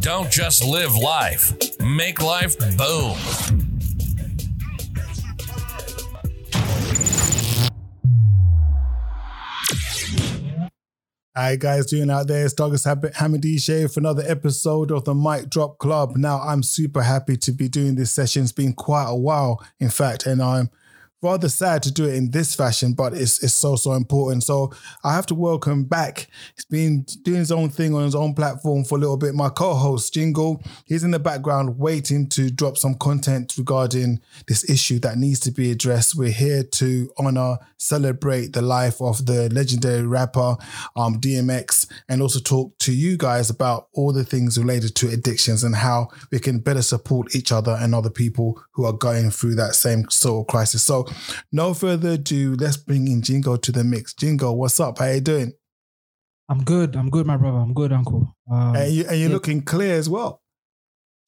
Don't just live life, make life boom. Hi guys, doing out there? It's Douglas Hammondishe for another episode of the Mic Drop Club. Now, I'm super happy to be doing this session. It's been quite a while, in fact, and I'm rather sad to do it in this fashion, but it's it's so so important. So I have to welcome back. He's been doing his own thing on his own platform for a little bit. My co-host Jingle, he's in the background waiting to drop some content regarding this issue that needs to be addressed. We're here to honor, celebrate the life of the legendary rapper um, DMX, and also talk to you guys about all the things related to addictions and how we can better support each other and other people who are going through that same sort of crisis. So no further ado, let's bring in Jingo to the mix. Jingo, what's up? How you doing? I'm good. I'm good, my brother. I'm good, uncle. Um, and, you, and you're yeah. looking clear as well.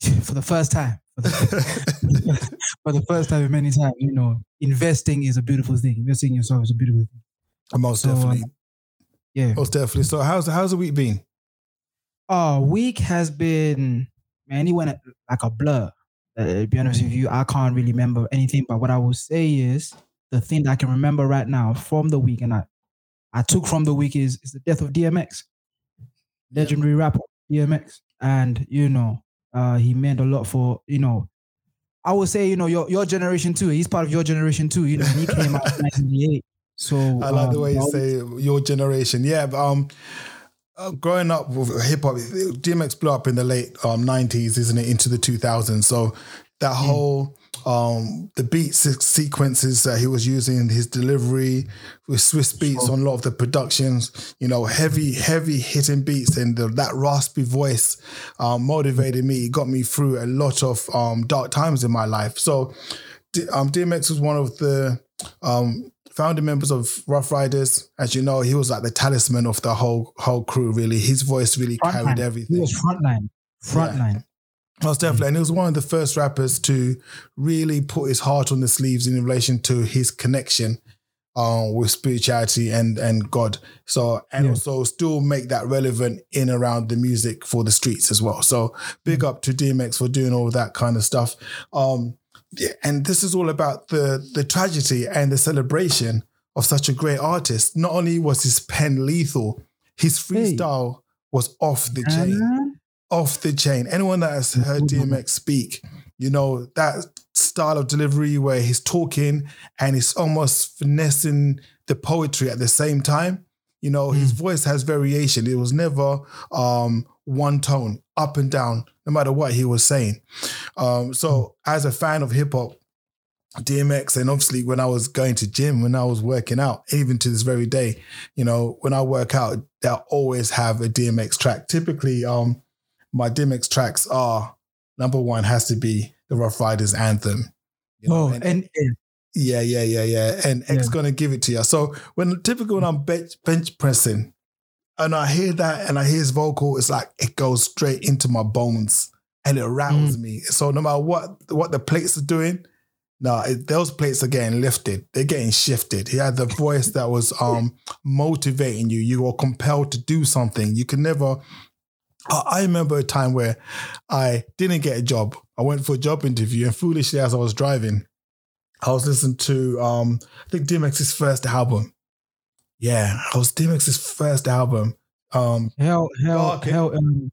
for the first time. For the, for the first time in many times, you know, investing is a beautiful thing. Investing in yourself is a beautiful thing. Most So, um, definitely. Yeah. Most definitely. So how's how's the week been? Oh, week has been man, it went like a blur. Uh, be honest with you, I can't really remember anything. But what I will say is the thing that I can remember right now from the week, and I, I took from the week is is the death of DMX, legendary rapper DMX, and you know, uh, he meant a lot for you know. I would say you know your your generation too. He's part of your generation too. You know, he came out in 1988. So I like the um, way you say your generation. Yeah, but um, uh, growing up with hip hop, DMX blew up in the late um, 90s, isn't it? Into the 2000s. So that Hmm. whole um the beat se- sequences that he was using, his delivery with Swizz Beatz on a lot of the productions, you know, heavy, heavy hitting beats and the, that raspy voice um, motivated me. It got me through a lot of um dark times in my life. So D- um, DMX was one of the founding members of Ruff Ryders. As you know, he was like the talisman of the whole whole crew. Really, his voice really carried frontline. He everything. was frontline. Frontline. Most definitely, and he was one of the first rappers to really put his heart on the sleeves in relation to his connection um, with spirituality and and God. So and Yeah. also still make that relevant in around the music for the streets as well. So big up to DMX for doing all that kind of stuff. Um, yeah, and this is all about the the tragedy and the celebration of such a great artist. Not only was his pen lethal, his Hey. freestyle was off the chain Uh-huh. off the chain. Anyone that has heard DMX speak, you know, that style of delivery where he's talking and he's almost finessing the poetry at the same time. You know, his voice has variation. It was never um, one tone, up and down, no matter what he was saying. Um, so, as a fan of hip hop, DMX, and obviously when I was going to gym, when I was working out, even to this very day, you know, when I work out, they'll always have a DMX track. Typically, um, my DMX tracks are number one has to be the Ruff Ryders anthem. You know, Oh, and- and, and yeah, yeah, yeah, yeah. And X gonna give it to you. So when typically when I'm bench, bench pressing and I hear that and I hear his vocal, it's like it goes straight into my bones and it rattles me. So no matter what what the plates are doing, no, it, those plates are getting lifted. They're getting shifted. He had the voice that was um motivating you. You were compelled to do something. You can never. I I remember a time where I didn't get a job. I went for a job interview, and foolishly, as I was driving, I was listening to um, I think DMX's first album. Yeah, I was DMX's first album. Um, hell, hell, Dark- hell, um,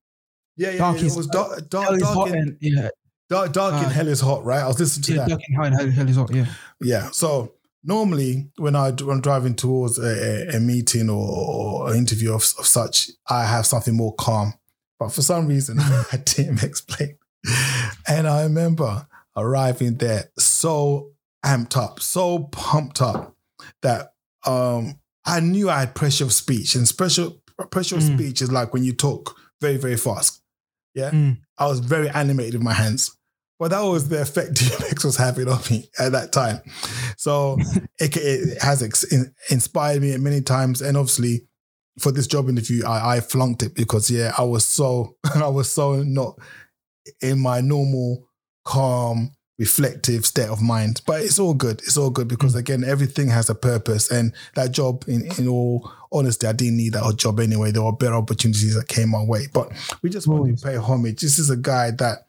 yeah, yeah, Dark yeah, it was dark, dark, dark, hot in, and yeah, dark, dark uh, hell is hot, right? I was listening to yeah, that. dark and hell, and hell, hell is hot. Yeah, Yeah. So normally when I when I'm driving towards a, a, a meeting or, or an interview of, of such, I have something more calm. But for some reason, I didn't explain. And I remember arriving there so amped up, so pumped up that um, I knew I had pressure of speech. And special pressure of Mm. speech is like when you talk very, very fast. Yeah. Mm. I was very animated with my hands. But that was the effect DMX was having on me at that time. So it, it has ex- in- inspired me many times. And obviously, for this job interview, I, I flunked it because yeah, I was so I was so not in my normal calm, reflective state of mind. But it's all good. It's all good because again, everything has a purpose. And that job, in, in all honesty, I didn't need that job anyway. There were better opportunities that came my way. But we just want to pay homage. This is a guy that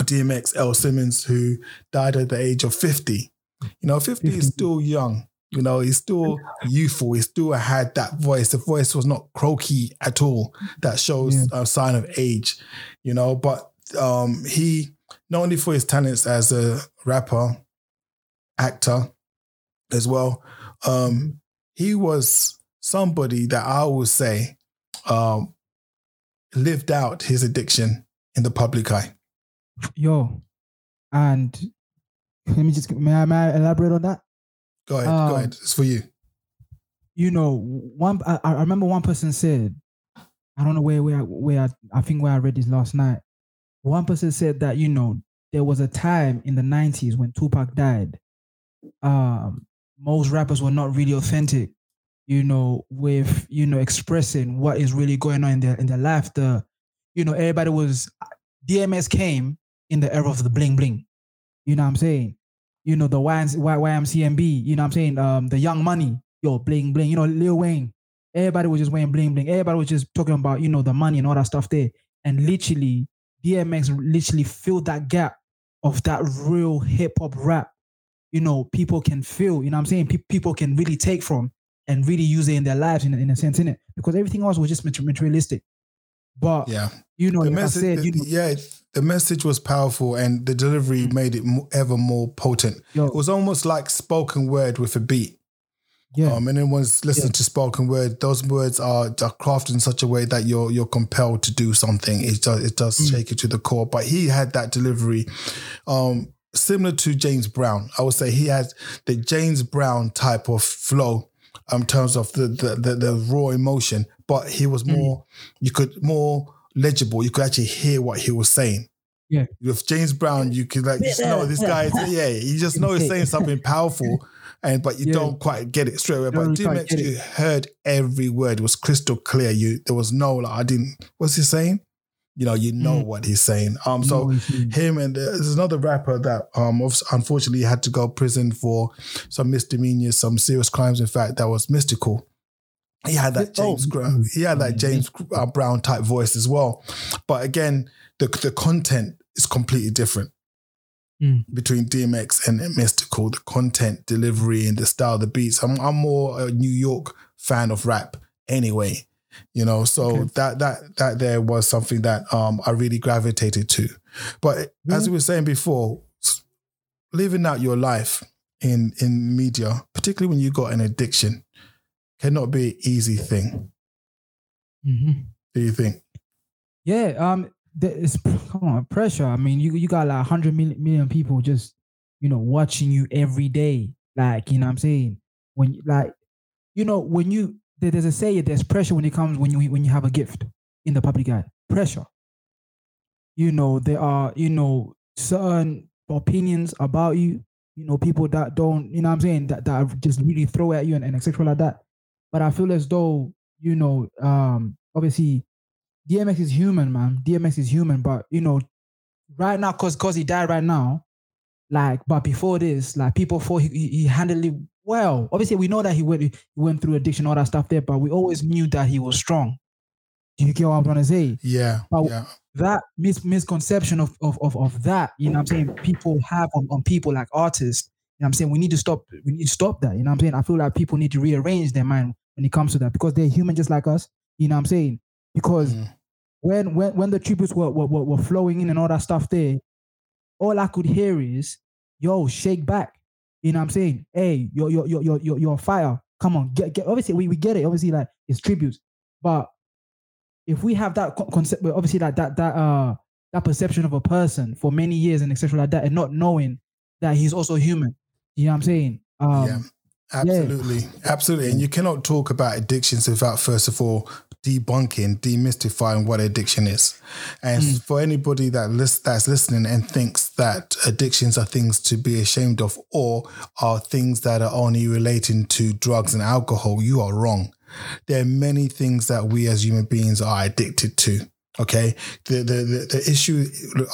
DMX Earl Simmons who died at the age of 50. You know, 50 is 50. still young. You know, he's still youthful. He still had that voice. The voice was not croaky at all. That shows Yeah. a sign of age, you know. But um, he, not only for his talents as a rapper, actor as well, um, he was somebody that I would say um, lived out his addiction in the public eye. Yo, and let me just may I, may I elaborate on that? Go ahead. go Um, ahead. It's for you. you know, one I, I remember one person said, I don't know where where where I, I think where I read this last night. One person said that you know there was a time in the '90s when Tupac died. Um, most rappers were not really authentic, you know, with you know expressing what is really going on in their in their life. The, you know, everybody was DMS came in the era of the bling bling. You know what I'm saying? You know the YMC, YMCMB. You know what I'm saying? Um, the Young Money yo, bling bling. You know, Lil Wayne. Everybody was just wearing bling bling. Everybody was just talking about, you know, the money and all that stuff there. And literally, DMX literally filled that gap of that real hip hop rap. You know, people can feel, you know what I'm saying? Pe- people can really take from and really use it in their lives in, a- in a sense, in it. Because everything else was just materialistic. But, Yeah. you know, the like message, I said, you know, yeah, the message was powerful, and the delivery mm. made it ever more potent. yo, It was almost like spoken word with a beat. Yeah, Um, and then once listen to spoken word, those words are, are crafted in such a way that you're you're compelled to do something. It does it does Mm. shake you to the core. But he had that delivery, um, similar to James Brown. I would say he had the James Brown type of flow um, in terms of the the, the the raw emotion. But he was Mm. more you could more legible. You could actually hear what he was saying. Yeah. With James Brown, you could like just know this guy. is- Yeah, you just know he's saying something powerful, and but you Yeah. don't quite get it straight away. But Don't DMX, get it. you heard every word. It was crystal clear. You there was no like I didn't. What's he saying? You know, you know Mm. what he's saying. Um, so No, him and uh, there's another rapper that um unfortunately had to go prison for some misdemeanors, some serious crimes. In fact, that was Mystikal. He had that Oh, James Brown, he had that mm, James uh, Brown type voice as well. But again, the the content is completely different Mm. between DMX and Mystikal. The content, delivery, and the style, of the beats. I'm I'm more a New York fan of rap anyway. You know, so Okay. that that that there was something that um I really gravitated to. But as we were saying before, living out your life in in media, particularly when you got an addiction, cannot be an easy thing. Mhm. Do you think? Yeah, um, is come on pressure. I mean, you you got like hundred million, million people just you know watching you every day. Like you know, what I'm saying when you- like you know when you there's a say there's pressure when it comes when you when you have a gift in the public eye. Pressure. You know there are you know certain opinions about you. You know people that don't you know what I'm saying that that just really throw at you and, and etc like that. But I feel as though you know um obviously DMX is human, man. DMX is human, but you know, right now, cause cause he died right now, like, but before this, like people thought he, he, he handled it well. Obviously, we know that he went he went through addiction, all that stuff there, but we always knew that he was strong. Do you get what I'm trying to say? Yeah, But- yeah, That mis- misconception of, of of of that, you know what I'm saying, people have on, on people like artists. You know what I'm saying? We need to stop, we need to stop that. You know what I'm saying? I feel like people need to rearrange their mind when it comes to that because they're human just like us. You know what I'm saying? Because Mm. When when when the tributes were, were were flowing in and all that stuff there, all I could hear is, "Yo, shake back." You know what I'm saying? Hey, you're you're you're you're you're, you're fighter. Come on, get get. Obviously, we, we get it. Obviously, like it's tributes, but if we have that co- concept, obviously that that that uh that perception of a person for many years and etc like that, and not knowing that he's also human. You know what I'm saying? Um, yeah, absolutely, absolutely. And you cannot talk about addictions without first of all debunking, demystifying what addiction is. And Mm. for anybody that lis- that's listening and thinks that addictions are things to be ashamed of or are things that are only relating to drugs and alcohol, you are wrong. There are many things that we as human beings are addicted to. Okay, the the the, the issue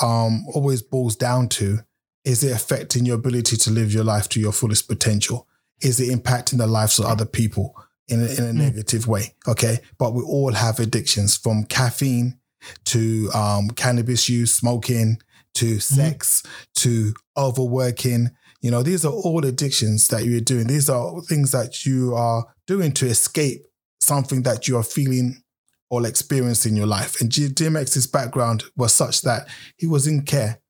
um always boils down to is it affecting your ability to live your life to your fullest potential? Is it impacting the lives of other people in a, in a negative way? Okay. But we all have addictions from caffeine to um, cannabis use, smoking to sex to overworking. You know, these are all addictions that you're doing. These are things that you are doing to escape something that you are feeling or experiencing in your life. And G- DMX's background was such that he was in care.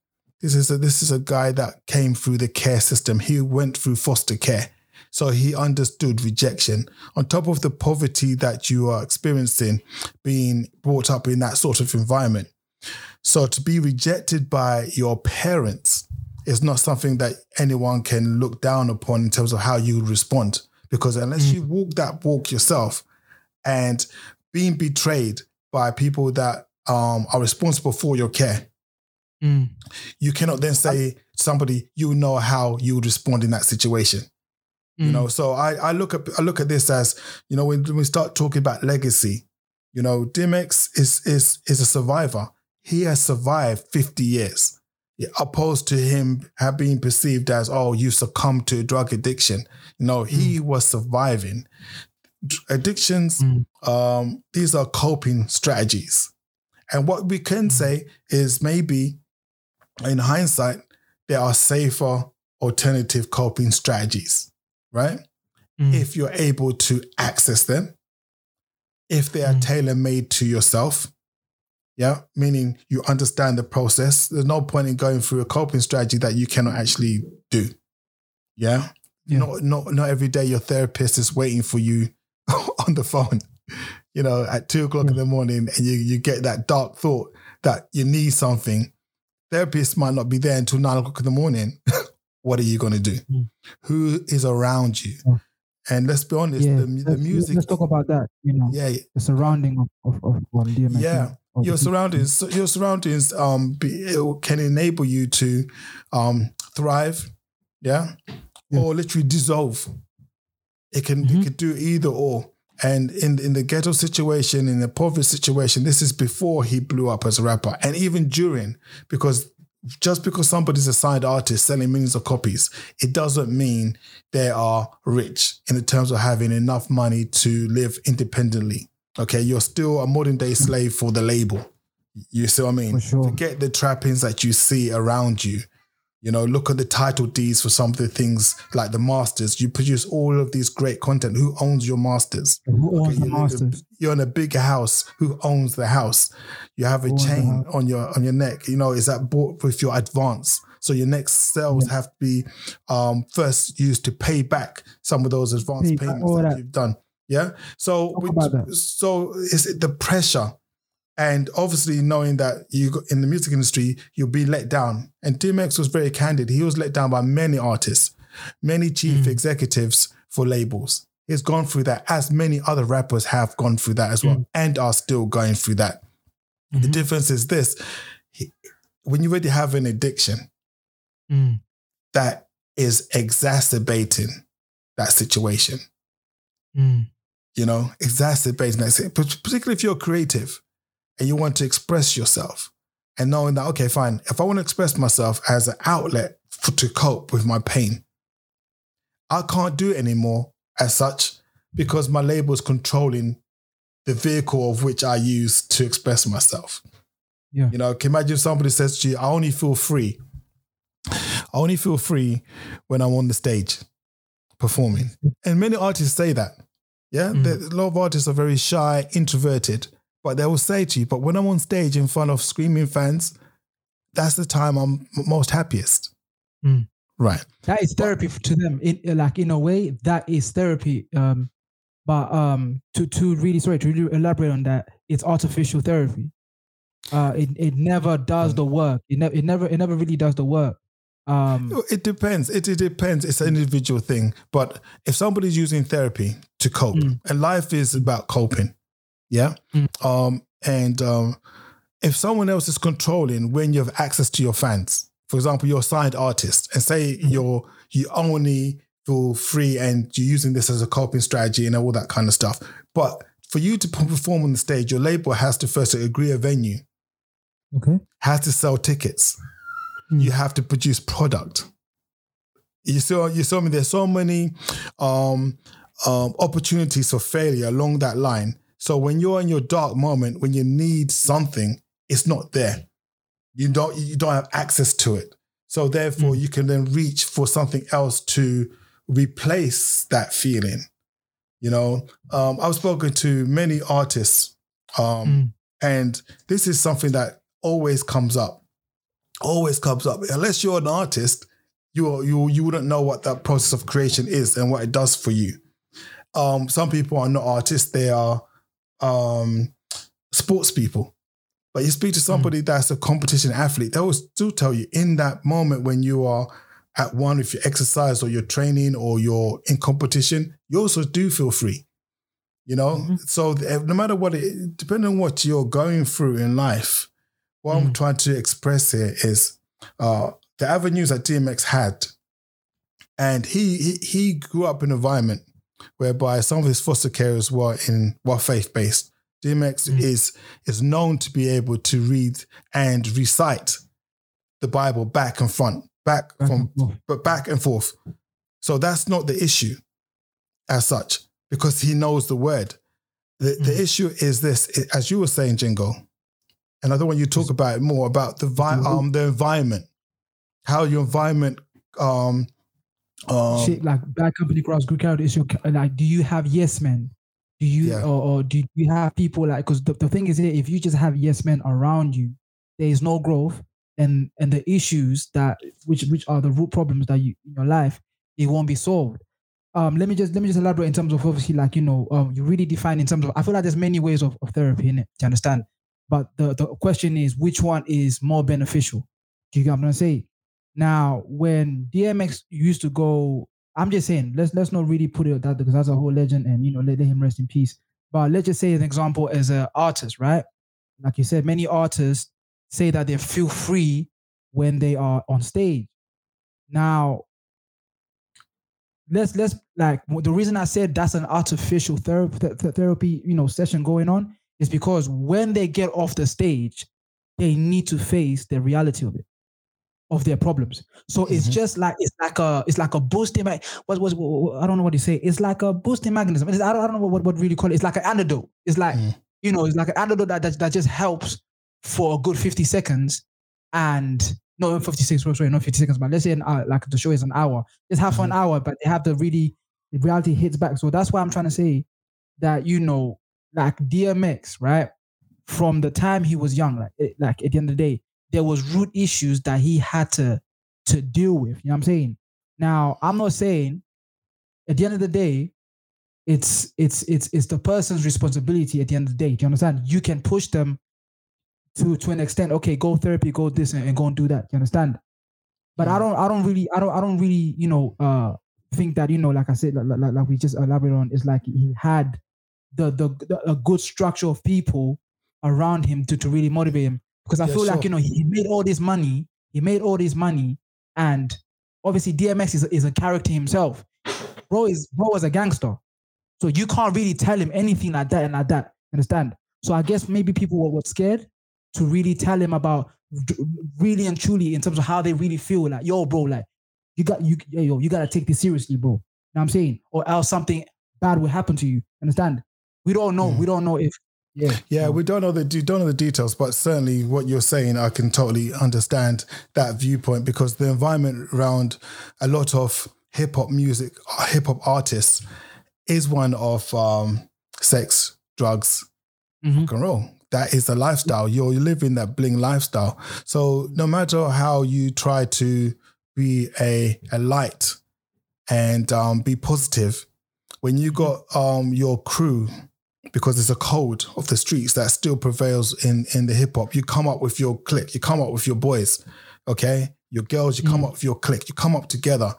This is a, this is a guy that came through the care system. He went through foster care. So he understood rejection. On top of the poverty that you are experiencing, being brought up in that sort of environment. So to be rejected by your parents is not something that anyone can look down upon in terms of how you respond. Because unless you walk that walk yourself and being betrayed by people that um, are responsible for your care, mm, you cannot then say to somebody you know how you would respond in that situation you mm, know so i i look at i look at this as you know when, when we start talking about legacy you know dmx is is is a survivor. He has survived 50 years Yeah, opposed to him have been perceived as oh you succumbed to drug addiction. You know he was surviving. Addictions Mm. um these are coping strategies. And what we can say is maybe in hindsight there are safer alternative coping strategies right mm, if you're able to access them, if they are Mm. tailor made to yourself. Yeah, meaning you understand the process. There's no point in going through a coping strategy that you cannot actually do. Yeah. Yeah. Not, not, not every day your therapist is waiting for you on the phone, you know, at two o'clock in the morning and you, you get that dark thought that you need something. Therapist might not be there until nine o'clock in the morning. what are you going to do? Mm. Who is around you? Yeah. And let's be honest, yeah. the, the music, Let's talk about that. You know, yeah, the surrounding of of, of DMX. Yeah. of your surroundings, your surroundings, um, be, can enable you to, um, thrive, yeah, Yeah. or literally dissolve. It can, Mhm. it could do either or. And in in the ghetto situation, in the poverty situation, this is before he blew up as a rapper, and even during, because just because somebody's a signed artist selling millions of copies, it doesn't mean they are rich in the terms of having enough money to live independently. Okay, you're still a modern day slave for the label. You see what I mean? Sure. Forget the trappings that you see around you. You know, look at the title deeds for some of the things like the masters. You produce all of these great content. Who owns your masters? Who owns the you're, masters? you're in a big house. Who owns the house? You have a Who chain on your on your neck. You know, is that bought with your advance? So your next sales have to be um, first used to pay back some of those advance Pay payments that, that. you've done. Yeah. So we- so is it the pressure and obviously knowing that you in the music industry you'll be let down and DMX was very candid he was let down by many artists many chief Mm. executives for labels he's gone through that as many other rappers have gone through that as well Mm. and are still going through that the Mhm. difference is this he- when you already have an addiction Mm, that is exacerbating that situation mm, you know, exacerbating that. Particularly if you're creative and you want to express yourself and knowing that, okay, fine, if I want to express myself as an outlet for, to cope with my pain, I can't do it anymore as such because my label is controlling the vehicle of which I use to express myself. Yeah. You know, can you imagine somebody says to you, I only feel free. I only feel free when I'm on the stage performing. And many artists say that. Yeah. Mm. The- A lot of artists are very shy, introverted, but they will say to you, but when I'm on stage in front of screaming fans, that's the time I'm most happiest. Mm. Right. That is therapy to them. In like in a way, that is therapy. Um, but um, to to really sorry to really elaborate on that, it's artificial therapy. Uh, it it never does the work. It never it never it never really does the work. Um, It depends. It, it depends. It's an individual thing. But if somebody's using therapy to cope, Mm. and life is about coping, yeah. Mm. Um, and um, if someone else is controlling when you have access to your fans, for example, you're a signed artist, and say Mm. you're you only feel free and you're using this as a coping strategy and all that kind of stuff. But for you to perform on the stage, your label has to first agree a venue, okay. has to sell tickets. Mm. You have to produce product. You saw you saw me. There's so many um, um, opportunities for failure along that line. So when you're in your dark moment, when you need something, it's not there. You don't you don't have access to it. So therefore, you can then reach for something else to replace that feeling. You know, um, I've spoken to many artists, um, Mm. and this is something that always comes up. Always comes up. Unless you're an artist, you you you wouldn't know what that process of creation is and what it does for you. Um, some people are not artists; they are um, sports people. But you speak to somebody that's a competition athlete, they will still tell you in that moment when you are at one with your exercise or your training or you're in competition, you also do feel free. You know, Mhm. so no matter what, it, depending on what you're going through in life, what I'm Mm. trying to express here is uh, the avenues that DMX had, and he, he he grew up in an environment whereby some of his foster carers were in were faith based. DMX Mm. is is known to be able to read and recite the Bible back and front, back, Back from forth. but back and forth. So that's not the issue as such, because he knows the word. The, the Mhm. issue is this, as you were saying, Jingo, and I don't want you to talk about it more about the vi- Mhm. um the environment, how your environment um um Shit, like bad company cross good character is your like. Do you have yes men? Do you Yeah. or, or do you have people like? Because the, the thing is here, if you just have yes men around you, there is no growth, and and the issues that which which are the root problems that you in your life, it won't be solved. Um, let me just let me just elaborate in terms of obviously like you know um you really define in terms of I feel like there's many ways of, of therapy in it. Do you understand? But the the question is which one is more beneficial? Do you get what I'm gonna say? Now, when DMX used to go, I'm just saying, let's let's not really put it that because that's a whole legend, and you know, let, let him rest in peace. But let's just say an example as an artist, right? Like you said, many artists say that they feel free when they are on stage. Now, let's let's like the reason I said that's an artificial therapy therapy, you know, session going on is because when they get off the stage, they need to face the reality of it of their problems. So it's Mhm. just like it's like a it's like a boosting. What was I don't know what you say. It's like a boosting mechanism. It's, I don't, I don't know what what really call it. It's like an antidote. It's like Mm. you know, it's like an antidote that, that that just helps for a good fifty seconds, and no fifty six. Sorry, not fifty seconds, but let's say an hour. Like the show is an hour. Just have for an hour, but they have the really the reality hits back. So that's why I'm trying to say that you know, like DMX, right? From the time he was young, like it, like at the end of the day, there was root issues that he had to to deal with. You know what I'm saying? Now, I'm not saying at the end of the day, it's it's it's it's the person's responsibility at the end of the day. Do you understand? You can push them to to an extent. Okay, go therapy, go this, and, and go and do that. You understand? But I Mm. don't I don't really I don't I don't really you know uh think that you know like I said like, like, like we just elaborated on it's like he had the, the the a good structure of people around him to to really motivate him because I Yeah, feel like you know he, made all this money he made all this money and obviously DMX is a, is a character himself. Bro is bro was a gangster. So you can't really tell him anything like that and like that. Understand? So I guess maybe people were, were scared to really tell him about really and truly in terms of how they really feel like yo bro like you got you yo you gotta take this seriously bro. You know what I'm saying? Or else something bad will happen to you. Understand? We don't know. Mhm. we don't know if yeah Yeah, we don't know the don't know the details, but certainly what you're saying, I can totally understand that viewpoint because the environment around a lot of hip hop music, hip hop artists, is one of um, sex, drugs, Mhm. rock and roll. That is the lifestyle. You're living that bling lifestyle. So no matter how you try to be a a light and um, be positive when you got um, your crew because there's a code of the streets that still prevails in in the hip hop. You come up with your clique, you come up with your boys, okay, your girls, you come up with your clique, you come up together.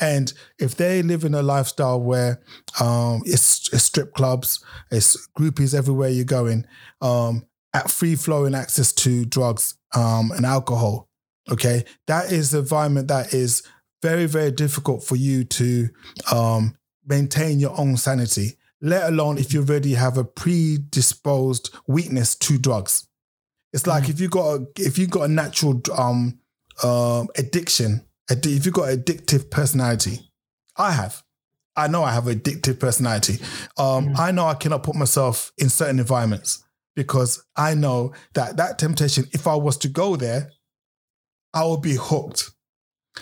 And if they live in a lifestyle where um, it's, it's strip clubs, it's groupies everywhere you're going, um, at free flowing access to drugs um, and alcohol, okay, that is an environment that is very, very difficult for you to um, maintain your own sanity, let alone if you already have a predisposed weakness to drugs. It's like if you got a, if you got a natural um, um, addiction, addi- if you got an addictive personality, I have. I know I have addictive personality. Um, I know I cannot put myself in certain environments because I know that that temptation, if I was to go there, I would be hooked.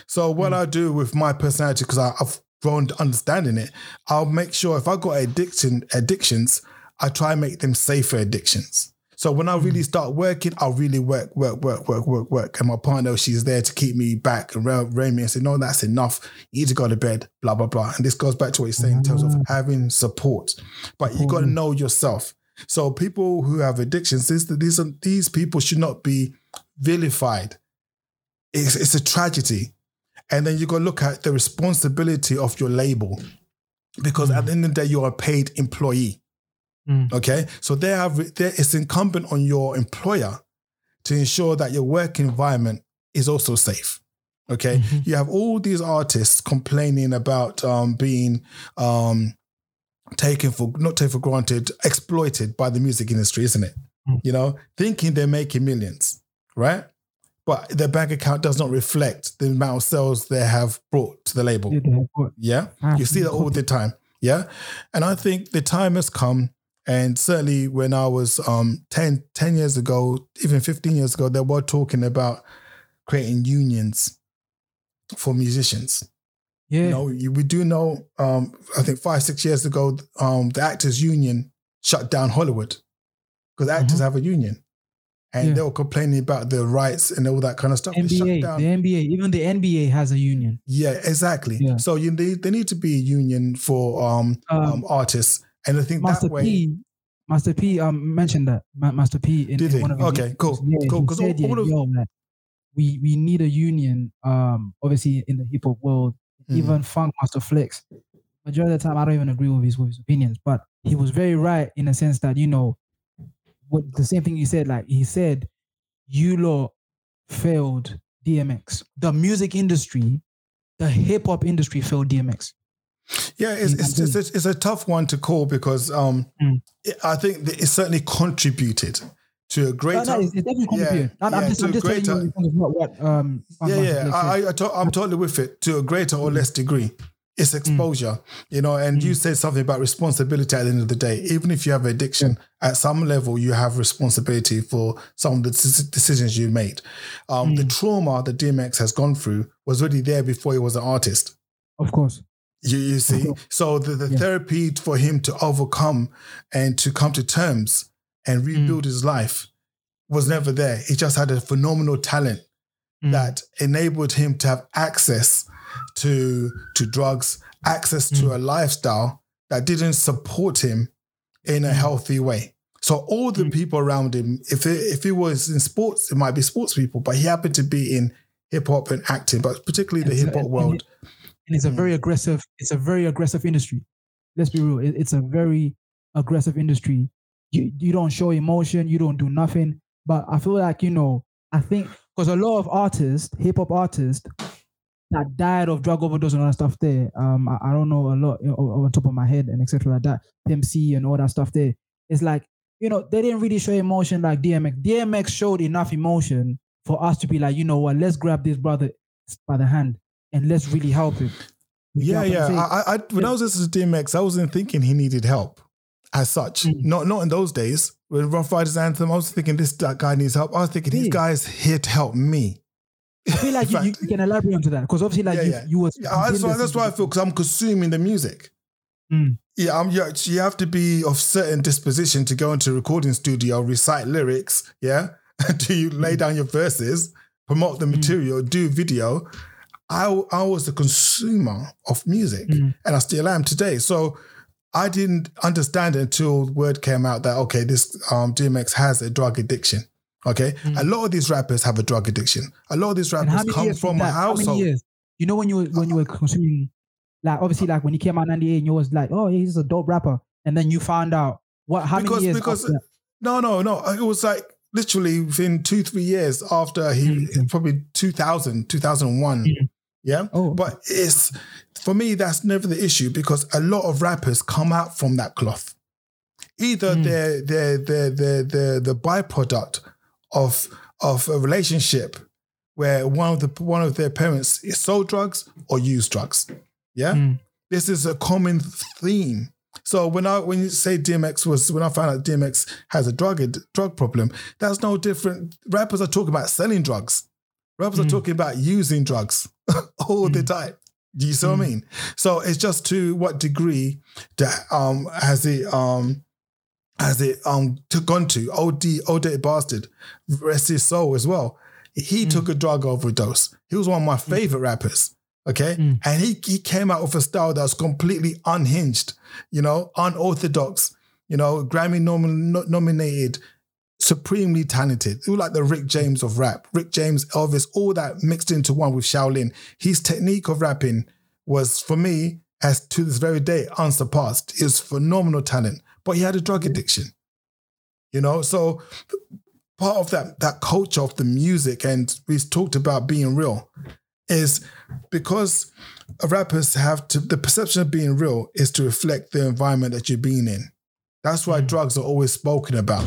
So what I do with my personality, because I've grown to understanding it, I'll make sure if I got addiction addictions, I try and make them safer addictions. So when I really mm. start working, I'll really work, work, work, work, work, work. And my partner, she's there to keep me back and rein me and say, no, that's enough. You need to go to bed, blah, blah, blah. And this goes back to what you're saying in terms of mm. having support. But you got to mm. know yourself. So people who have addictions, these, these, these people should not be vilified. It's, it's a tragedy. And then you got to look at the responsibility of your label because at the end of the day, you're a paid employee. Okay. So they have, there, it's incumbent on your employer to ensure that your work environment is also safe. Okay. You have all these artists complaining about um, being um, taken for, not taken for granted, exploited by the music industry, isn't it? You know, thinking they're making millions, right? But their bank account does not reflect the amount of sales they have brought to the label. Yeah. You see that all the time. Yeah. And I think the time has come. And certainly when I was um 10, 10 years ago, even 15 years ago, they were talking about creating unions for musicians. Yeah. You know, you, we do know, um, I think five, six years ago, um, the Actors Union shut down Hollywood because actors have a union. And. Yeah. they were complaining about their rights and all that kind of stuff. They NBA, the NBA, even the NBA has a union. Yeah, exactly. Yeah. So you need there need to be a union for um, um, Um, artists, and I think Master that way. P, Master P, um, mentioned that Ma- Master P. In, Did in he? one of Okay, cool, Yeah, cool, he 'cause said, all- all of- yo, man, we we need a union. Um, obviously in the hip hop world, Mhm. even Funkmaster Flex. Majority of the time, I don't even agree with his with his opinions, but he was very right in the sense that you know, what the same thing you said. Like he said, you lot failed DMX. The music industry, the hip hop industry failed DMX. Yeah, it's, Mm, it's, it's, a, it's a tough one to call because um, Mm. it- I think that it certainly contributed to a greater. no, it's, it's definitely yeah. I'm, yeah, I'm just, I'm just telling you in terms of what, what um, yeah, yeah, I, I, I to, I'm totally with it to a greater or less degree. It's exposure, you know, and you mm. said something about responsibility at the end of the day. Even if you have addiction, at some level, you have responsibility for some of the dec- decisions you made. Um, The mm. trauma that DMX has gone through was already there before he was an artist. Of course. You, you see, so the, the Yeah. therapy for him to overcome and to come to terms and rebuild mm. his life was never there. He just had a phenomenal talent Mm. that enabled him to have access to to drugs, access to a lifestyle that didn't support him in a healthy way. So all the people around him, if it, if he was in sports, it might be sports people, but he happened to be in hip hop and acting, but particularly the And hip hop world. and it's a Mm. very aggressive it's a very aggressive industry let's be real it- it's a very aggressive industry you you don't show emotion you don't do nothing but i feel like you know i think because a lot of artists hip-hop artists that died of drug overdose and all that stuff there um i, I don't know a lot you know, on top of my head and etc like that pmc and all that stuff there it's like you know they didn't really show emotion like dmx dmx showed enough emotion for us to be like you know what let's grab this brother by the hand and let's really help him You Yeah, get what I'm yeah. I, I, when I was listening to DMX, I wasn't thinking he needed help as such. Mm. Not not in those days. When Ruff Ryders Anthem, I was thinking this guy needs help. I was thinking this Really? guys here to help me. I feel like you, you, can elaborate onto that because obviously, like Yeah, you, yeah. you were. Yeah, that's why, that's why I feel because I'm consuming the music. Mm. Yeah, I'm, you, have to be of certain disposition to go into a recording studio, recite lyrics. Yeah, do you lay down your verses, promote the material, do video. I I was a consumer of music, Mm. and I still am today. So I didn't understand until word came out that okay, this um, DMX has a drug addiction. Okay, a lot of these rappers have a drug addiction. A lot of these Mm. Rappers come from a? Household. You know when you were when you were consuming, like obviously like when he came out in '98, and you was like, oh, he's a dope rapper, and then you found out what? How Because- many years? because- No, no, no. It was like literally within two, three years after he, Mm. probably 2000, 2001. Mm. Yeah. Oh. But it's, for me, that's never the issue because a lot of rappers come out from that cloth. Either Mm. they're, they're, they're, they're, they're the byproduct of, of a relationship where one of the one of their parents sold drugs or used drugs. Yeah Mm. this is a common theme. So when I when you say DMX was when I found out DMX has a drug drug problem, that's no different. Rappers are talking about selling drugs. Rappers are Mm. talking about using drugs all the time. Do you see what I mean? So it's just to what degree that um has it um has it um to gone to OD OD bastard rest his soul as well. He Mm. took a drug overdose. He was one of my favorite rappers. Okay. Mm. And he he came out with a style that's completely unhinged, you know, unorthodox, you know, Grammy nom- nominated, supremely talented. He was like the Rick James of rap. Rick James, Elvis, all that mixed into one with Shaolin. His technique of rapping was, for me, as to this very day, unsurpassed. Was phenomenal talent, but he had a drug addiction. You know, so part of that that culture of the music, and we've talked about being real, is because rappers have to the perception of being real is to reflect the environment that you're being in. That's why Mm. drugs are always spoken about.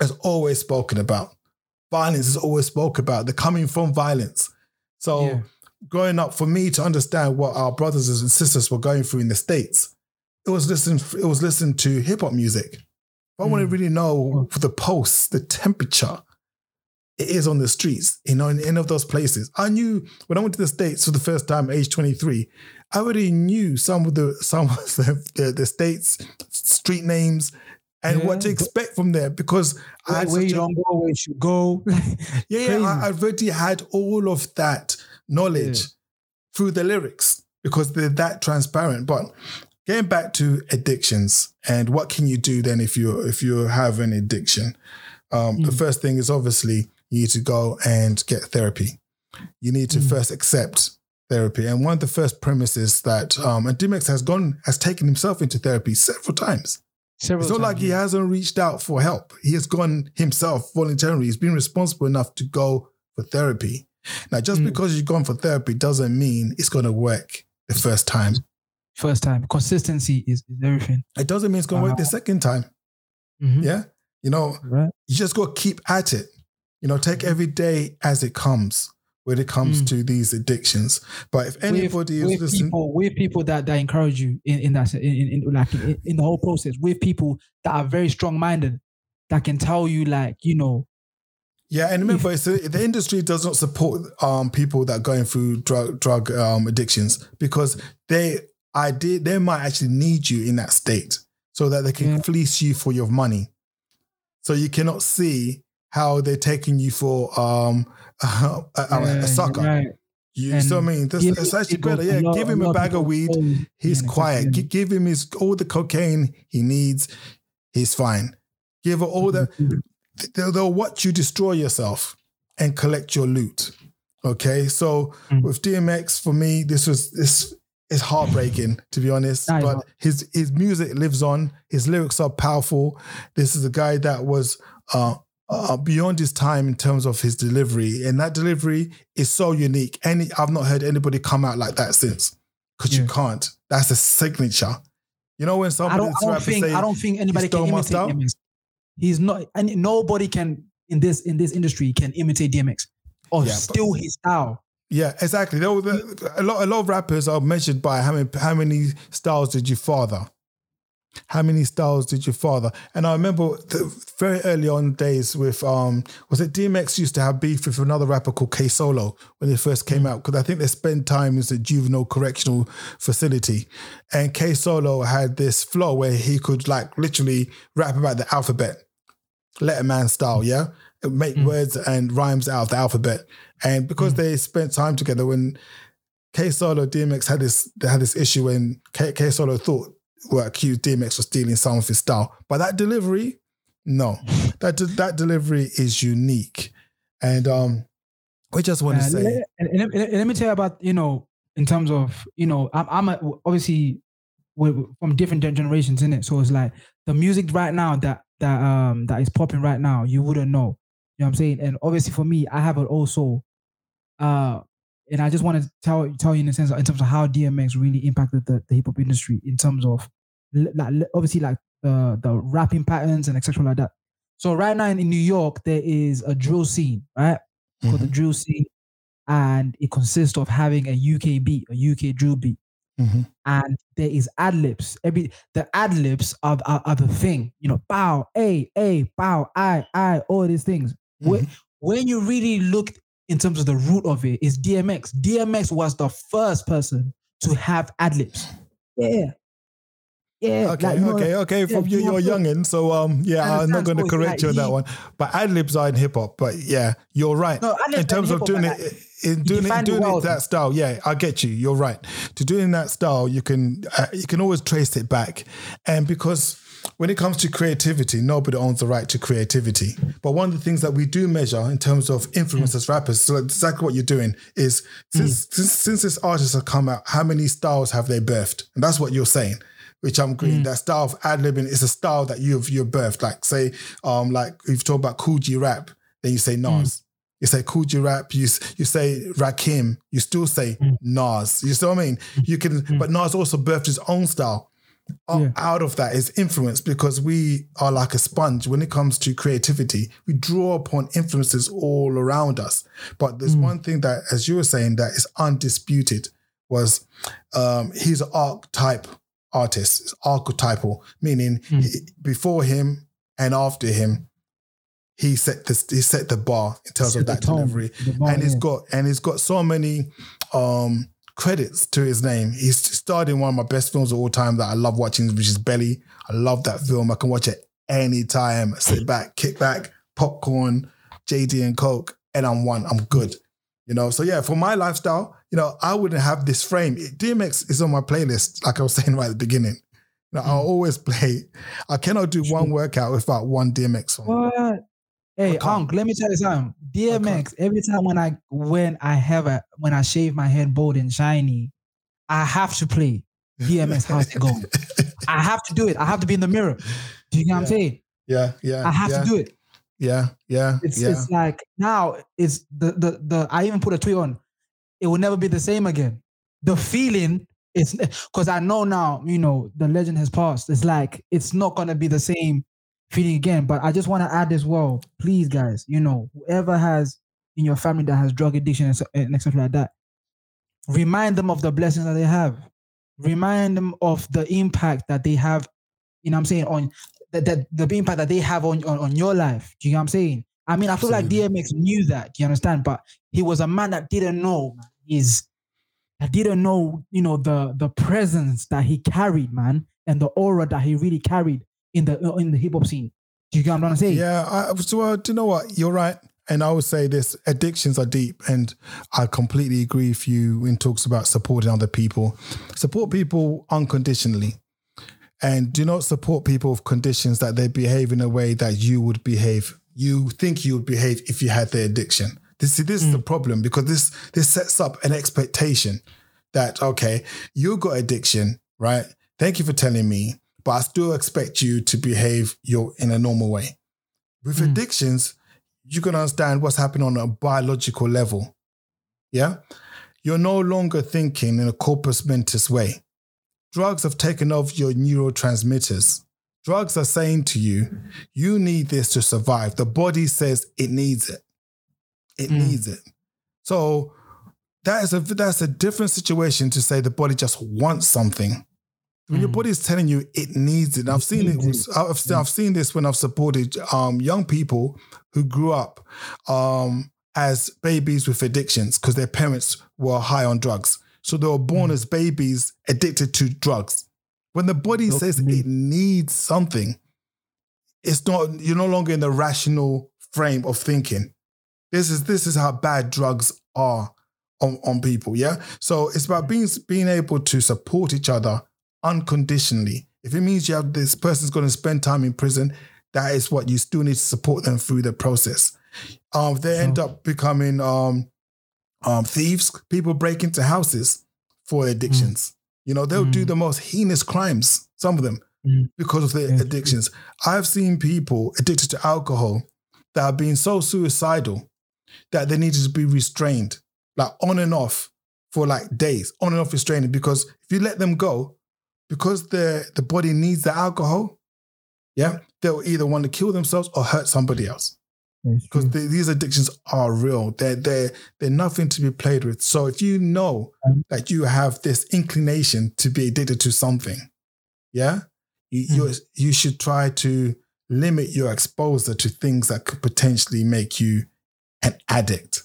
It's always spoken about. Violence is always spoken about. They're coming from violence. So Yeah. growing up, for me to understand what our brothers and sisters were going through in the States, it was listening, it was listening to hip hop music. If I want to Mm. really know the pulse, the temperature, it is on the streets, you know, in any of those places. I knew when I went to the States for the first time, age 23, I already knew some of the some of the, the, the states, street names, and what to expect from there because I Where, had where you a- don't go, where you should go. yeah, yeah, I, I already had all of that knowledge Yeah. through the lyrics because they're that transparent. But getting back to addictions and what can you do then if you if you have an addiction? Um, The Mm. first thing is obviously you need to go and get therapy. You need to Mm. first accept therapy. And one of the first premises that um, and DMX has gone has taken himself into therapy several times. Several It's not like he hasn't reached out for help. He has gone himself voluntarily. He's been responsible enough to go for therapy. Now, just Mm. because you've gone for therapy doesn't mean it's going to work the first time. First time. Consistency is, is everything. It doesn't mean it's going to work the second time. Mhm. Yeah. You know, Right. you just got to keep at it. You know, take every day as it comes when it comes Mm. to these addictions. But if anybody with, is with listening, people, with people that, that encourage you in, in that, in, in, in like in, in the whole process, with people that are very strong minded, that can tell you like, you know, Yeah, and remember, a, the industry does not support um, people that are going through drug drug um, addictions because they idea they might actually need you in that state so that they can Yeah. fleece you for your money. So you cannot see how they're taking you for um, a, a, a sucker. right. You And see what I mean? That's, give it's actually better. Yeah, lot- give him a lot bag of weed. He's Yeah, quiet. exactly. Give him his all the cocaine he needs. He's fine. Give her all the they'll, they'll watch you destroy yourself and collect your loot. Okay, so Mm. with DMX, for me, this was this is heartbreaking to be honest. That but his his music lives on. His lyrics are powerful. This is a guy that was uh, uh, beyond his time in terms of his delivery, and that delivery is so unique. Any I've not heard anybody come out like that since because you can't. That's a signature. You know when I somebody don't, I don't think I don't think anybody can imitate? DMX. He's not, and nobody can in this in this industry can imitate DMX or Yeah, but- steal his style. Yeah, exactly. There were a lot. A lot of rappers are measured by how many how many styles did you father? How many styles did your father? And I remember the very early on days with um was it DMX used to have beef with another rapper called K Solo when they first came out because I think they spent time in the juvenile correctional facility, and K Solo had this flow where he could like literally rap about the alphabet, Letterman style, yeah. make words and rhymes out of the alphabet. And because they spent time together, when K Solo DMX had this they had this issue when K, K Solo thought were accused DMX of stealing some of his style, but that delivery, no, that that delivery is unique, and um, we just want to Uh, say, let, and let, let me tell you about you know in terms of you know I'm, I'm a, obviously we're from different gen- generations in it, so it's like the music right now that that um that is popping right now you wouldn't know, you know what I'm saying? And obviously for me, I have it also, uh, and I just want to tell tell you in a sense in terms of how DMX really impacted the, the hip hop industry in terms of like obviously like the the rapping patterns and etc like that. So right now in, in New York there is a drill scene, right? called the drill scene, and it consists of having a UK beat, a UK drill beat, Mhm. and there is ad libs. Every the ad libs are, are are the thing, you know, bow, a, a, bow, I, I, all these things. When, when you really look in terms of the root of it, is DMX. DMX was the first person to have ad libs. Yeah. Yeah. Okay, like, you know, okay, okay. yeah, From you, you you're know, youngin, so um, yeah, I I'm not going to correct like you on that one. But ad libs are in hip hop. But yeah, you're right. No, ad-libs in are in terms of doing it, in doing it, defined doing it that style, yeah, I get you. You're right. To doing that style, you can uh, you can always trace it back, and because when it comes to creativity, nobody owns the right to creativity. But one of the things that we do measure in terms of influence mm. as rappers, so exactly what you're doing is mm. since since, since this artist has come out, how many styles have they birthed? And that's what you're saying. Which I'm agreeing. Mm. That style of ad libbing is a style that you've you've birthed. Like say, um, like if you've talked about Kool G Rap, then you say Nas. You say Kool G Rap, you you say Rakim, you still say Nas. You see what I mean? You can, but Nas also birthed his own style. Yeah. Out of that is influence because we are like a sponge when it comes to creativity. We draw upon influences all around us. But there's one thing that, as you were saying, that is undisputed was um, he's an archetype artist. It's archetypal, meaning he- before him and after him, he set this he set the bar in terms Set of that tone, delivery. bar, and he's yeah. got and he's got so many um credits to his name. He's starred in one of my best films of all time that I love watching, which is Belly. I love that film. I can watch it anytime. Sit back, kick back, popcorn, JD and Coke, and I'm one. I'm good. You know, so yeah, for my lifestyle, you know, I wouldn't have this frame. DMX is on my playlist, like I was saying right at the beginning. You know, Mm. always play. I cannot do one workout without one DMX song. What? Hey. Unc, let me tell you something. DMX, every time when I when I have a when I shave my head bald and shiny, I have to play DMX How's It Going? I have to do it. I have to be in the mirror. Do you know what I'm saying? Yeah, yeah. I have yeah, to do it. Yeah, yeah, It's yeah. it's like now it's the the the I even put a tweet on. It will never be the same again. The feeling is because I know now, you know, the legend has passed. It's like it's not gonna be the same feeling again. But I just want to add as well, please, guys, you know, whoever has in your family that has drug addiction and so- and etc. like that, remind them of the blessings that they have. Remind them of the impact that they have, you know what I'm saying, on that, that the impact that they have on, on, on your life. Do you know what I'm saying? I mean, I feel like DMX knew that, do you understand? But he was a man that didn't know, man. He's that didn't know, you know, the the presence that he carried, man, and the aura that he really carried in the in the hip hop scene. Do you get what I'm trying to say? Yeah, I, so uh, do you know what? You're right. And I would say this addictions are deep. And I completely agree with you when it talks about supporting other people. Support people unconditionally. And do not support people with conditions that they behave in a way that you would behave. You think you would behave if you had the addiction. This, see, this is the problem because this this sets up an expectation that okay, you've got addiction, right? Thank you for telling me, but I still expect you to behave your in a normal way. With hmm. addictions, you can understand what's happening on a biological level. Yeah, you're no longer thinking in a corpus mentis way. Drugs have taken over your neurotransmitters. Drugs are saying to you, you need this to survive. The body says it needs it. It hmm. needs it. So that is a that's a different situation to say the body just wants something. When your body is telling you it needs it, and I've seen it. I've, I've seen this when I've supported um, young people who grew up um, as babies with addictions because their parents were high on drugs, so they were born as babies addicted to drugs. When the body says it needs something, it's not. You're no longer in the rational frame of thinking. This is this is how bad drugs are on, on people. Yeah. So it's about being being able to support each other unconditionally. If it means you have this person's going to spend time in prison, that is what you still need to support them through the process. Um, they end up becoming um, um, thieves. People break into houses for addictions. You know, they'll do Mm. the most heinous crimes. Some of them Mm. because of their Yeah. addictions. I've seen people addicted to alcohol that have been so suicidal that they needed to be restrained, like on and off for like days, on and off restraining. Because if you let them go, because the the body needs the alcohol, yeah, they'll either want to kill themselves or hurt somebody else. Because the, these addictions are real. They're they're they're nothing to be played with. So if you know Um, that you have this inclination to be addicted to something, yeah, you Hmm. you you should try to limit your exposure to things that could potentially make you an addict.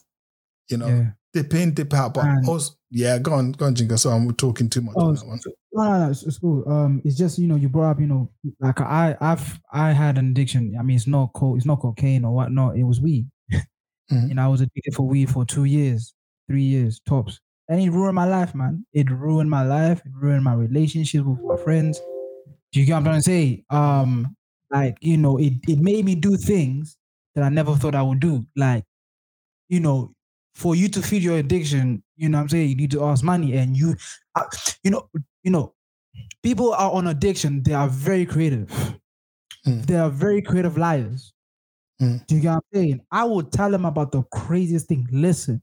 You know, yeah. dip in, dip out. But And- also, yeah, go on, go on, Jingo. So I'm talking too much Oh, on that one. No, no, no, it's, it's cool. Um, it's just you know you brought up you know like I I've I had an addiction. I mean it's not co it's not cocaine or whatnot. It was weed. Mhm. You know I was addicted for weed for two years, three years tops, and it ruined my life, man. It ruined my life. It ruined my relationships with my friends. Do you get what I'm trying to say? Um, like you know it it made me do things that I never thought I would do. Like you know for you to feed your addiction, you know what I'm saying, you need to ask money and you uh, you know, you know, people are on addiction, they are very creative. Mm. They are very creative liars. Mm. Do you get what I'm saying? I would tell them about the craziest thing. Listen,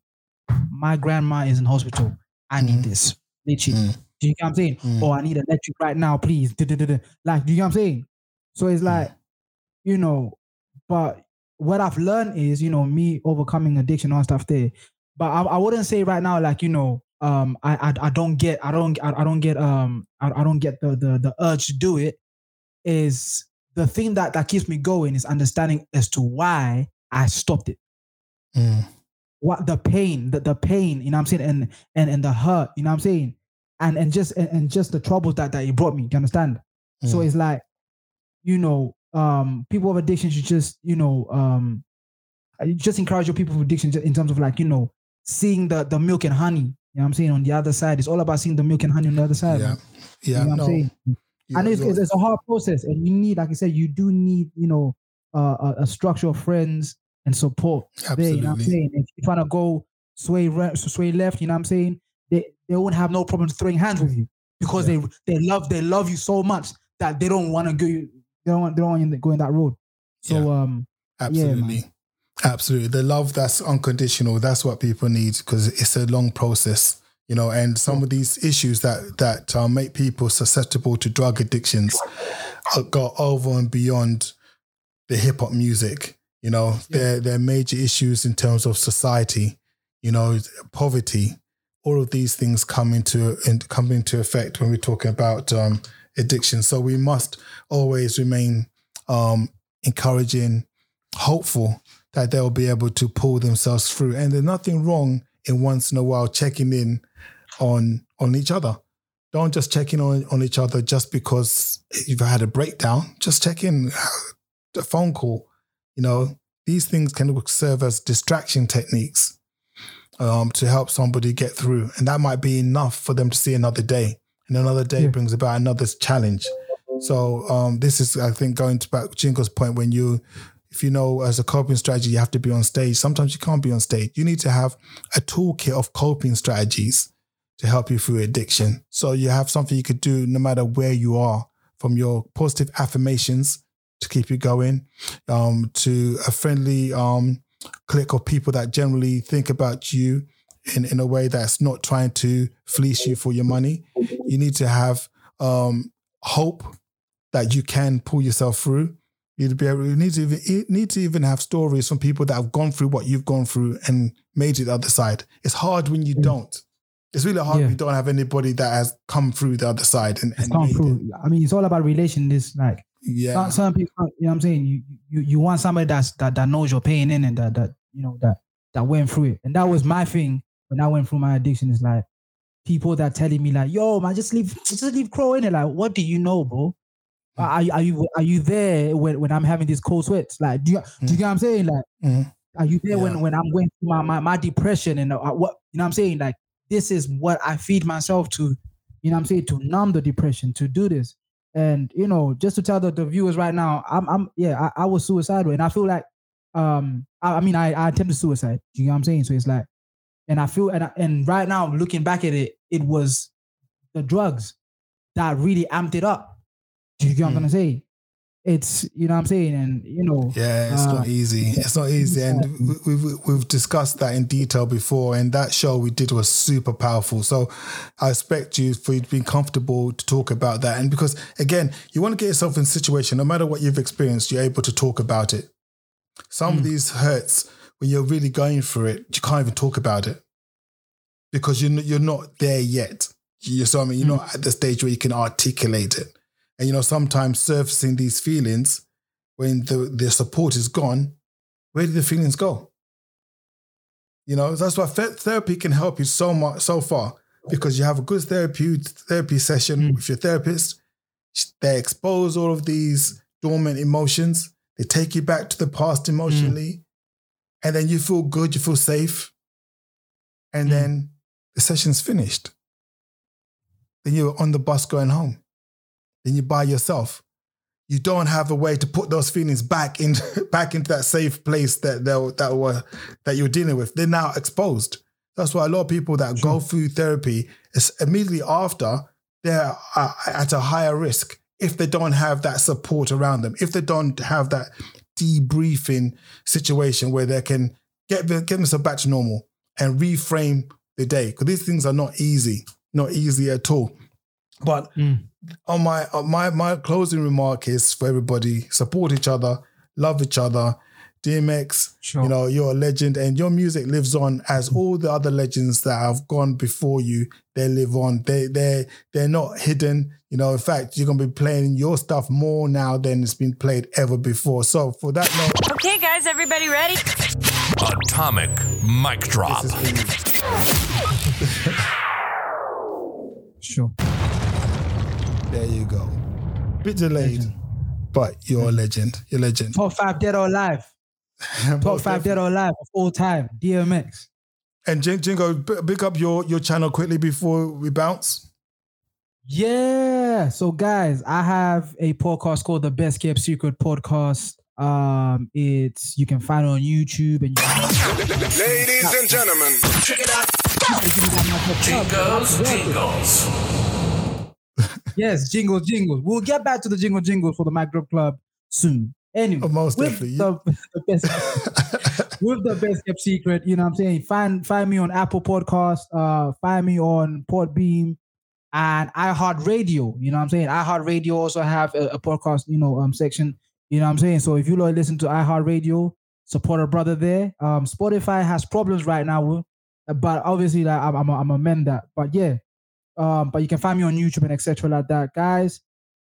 my grandma is in hospital. I need Mm. this. Literally. Mm. Do you get what I'm saying? Mm. Or I need electric right now, please. Da-da-da-da. Like, do you get what I'm saying? So it's like, you know, but what I've learned is, you know, me overcoming addiction and stuff there. But I, I wouldn't say right now, like, you know, um, I, I I don't get I don't I, I don't get um I, I don't get the, the the urge to do it. Is the thing that that keeps me going is understanding as to why I stopped it Mm. what the pain, the, the pain, you know what I'm saying, and and and the hurt, you know what I'm saying, and and just and, and just the troubles that that it brought me. Do you understand? So Mm. it's like, you know, um, people with addiction should just, you know, um, just encourage your people with addiction in terms of like, you know, seeing the the milk and honey. You know what I'm saying on the other side. It's all about seeing the milk and honey on the other side. Yeah, yeah, you know what no. I'm saying? and it's, it's, it's a hard process, and you need, like I said, you do need, you know, uh, a, a structure of friends and support there. You know what I'm absolutely. saying? If you trying to go sway right, sway left, you know what I'm saying? They they won't have no problem throwing hands with you because they they love they love you so much that they don't want to go. They don't want they don't want you to go in that road. So um, Yeah, man. Absolutely. Absolutely. The love that's unconditional, that's what people need because it's a long process, you know, and some of these issues that that uh, make people susceptible to drug addictions uh, go over and beyond the hip hop music. You know, they're, they're major issues in terms of society, you know, poverty. All of these things come into in, come into effect when we're talking about um, addiction. So we must always remain um, encouraging, hopeful that they'll be able to pull themselves through. And there's nothing wrong in once in a while checking in on on each other. Don't just check in on, on each other just because you've had a breakdown. Just check in, a phone call. You know, these things can serve as distraction techniques um, to help somebody get through. And that might be enough for them to see another day. And another day Yeah. brings about another challenge. So um, this is, I think, going to back Jingo's point when you, if you know, as a coping strategy, you have to be on stage. Sometimes you can't be on stage. You need to have a toolkit of coping strategies to help you through addiction. So you have something you could do no matter where you are, from your positive affirmations to keep you going, um, to a friendly um, clique of people that generally think about you in, in a way that's not trying to fleece you for your money. You need to have um, hope that you can pull yourself through. You need to be able, you need to even you need to even have stories from people that have gone through what you've gone through and made it the other side. It's hard when you mm. don't. It's really hard Yeah. when you don't have anybody that has come through the other side and, and gone made it. through. I mean, it's all about relation. This like Yeah, some, some people, you know what I'm saying? You, you you want somebody that's that, that knows your pain in and that that you know that that went through it. And that was my thing when I went through my addiction. Is like people that telling me like, yo, man, just leave just leave crow in it. Like, what do you know, bro? Are, are you are you there when, when I'm having these cold sweats? Like, do you do you get what I'm saying? Like, Mhm. are you there Yeah. when when I'm going through my, my my depression and uh, what you know what I'm saying? Like, this is what I feed myself to. You know what I'm saying? To numb the depression, to do this. And you know, just to tell the, the viewers right now, I'm I'm yeah, I, I was suicidal and I feel like um I, I mean I, I attempted suicide. You know what I'm saying? So it's like and I feel and I, and right now looking back at it, it was the drugs that really amped it up. You get what I'm Mm. gonna say? It's you know what I'm saying, and you know, Yeah, it's Uh, not easy. It's not easy, and we- we've we've discussed that in detail before. And that show we did was super powerful. So I expect you for you to be comfortable to talk about that. And because again, you want to get yourself in a situation, no matter what you've experienced, you're able to talk about it. Some of these hurts when you're really going through it, you can't even talk about it because you're you're not there yet. You so I mean, you're not at the stage where you can articulate it. And you know, sometimes surfacing these feelings when the, the support is gone, where do the feelings go? You know, that's why therapy can help you so much so far because you have a good therapy therapy session Mm. with your therapist. They expose all of these dormant emotions. They take you back to the past emotionally, and then you feel good. You feel safe, and Mm. then the session's finished. Then you're on the bus going home. Then you're by yourself you don't have a way to put those feelings back in back into that safe place that that, that were that you're dealing with. They're now exposed. That's why a lot of people that go through therapy is immediately after they're at a higher risk if they don't have that support around them. If they don't have that debriefing situation where they can get get themselves back to normal and reframe the day because these things are not easy, not easy at all. But Mm. on my on my my closing remark is for everybody: support each other, love each other. DMX, Sure. you know, you're a legend, and your music lives on as all the other legends that have gone before you. They live on. They they they're not hidden. You know, in fact, you're gonna be playing your stuff more now than it's been played ever before. So for that note, Okay, guys, everybody ready? Atomic mic drop. this is for you. sure. There you go. Bit delayed, but you're a legend. You're a legend. Top five dead or alive. Top five dead or alive of all time. DMX. And Jingo, b- pick up your your channel quickly before we bounce. Yeah. So guys, I have a podcast called the Best Kept Secret Podcast. Um, it's you can find it on YouTube and you Ladies and gentlemen, check it out. Jingles, jingles. Yes, jingles, jingles. We'll get back to the jingle jingles for the Mic Drop Club soon. Anyway, Oh, most with definitely. The, the best, with the best kept secret, you know what I'm saying? Find find me on Apple Podcast, uh, find me on Podbean and iHeartRadio. You know what I'm saying? iHeartRadio also have a, a podcast, you know, um section. You know what I'm saying? So if you like listen to iHeartRadio, support a brother there. Um, Spotify has problems right now, but obviously, like I'm, I'm, I'm amend that. But yeah, um, but you can find me on YouTube and etc. like that, guys.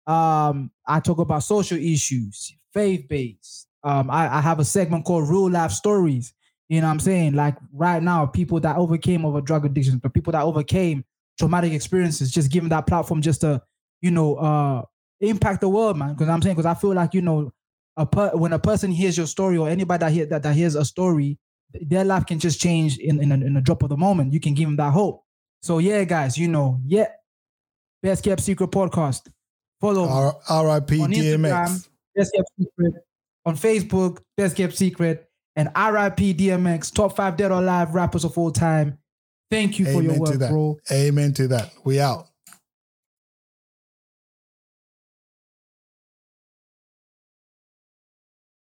Um, I talk about social issues, faith based. Um, I, I have a segment called Real Life Stories. You know what I'm saying? Like right now, people that overcame over drug addiction, but people that overcame traumatic experiences, just giving that platform just to, you know, uh impact the world, man. Because I'm saying, because I feel like, you know, a per- when a person hears your story or anybody that, hear, that, that hears a story, their life can just change in, in, a, in a drop of the moment. You can give them that hope. So yeah, guys, you know, yeah, best kept secret podcast. Follow R.I.P. DMX. Best Kept Secret, on Facebook, Best Kept Secret, and RIP DMX, top five dead or alive rappers of all time. Thank you for your Amen work, bro. Amen to that. We out.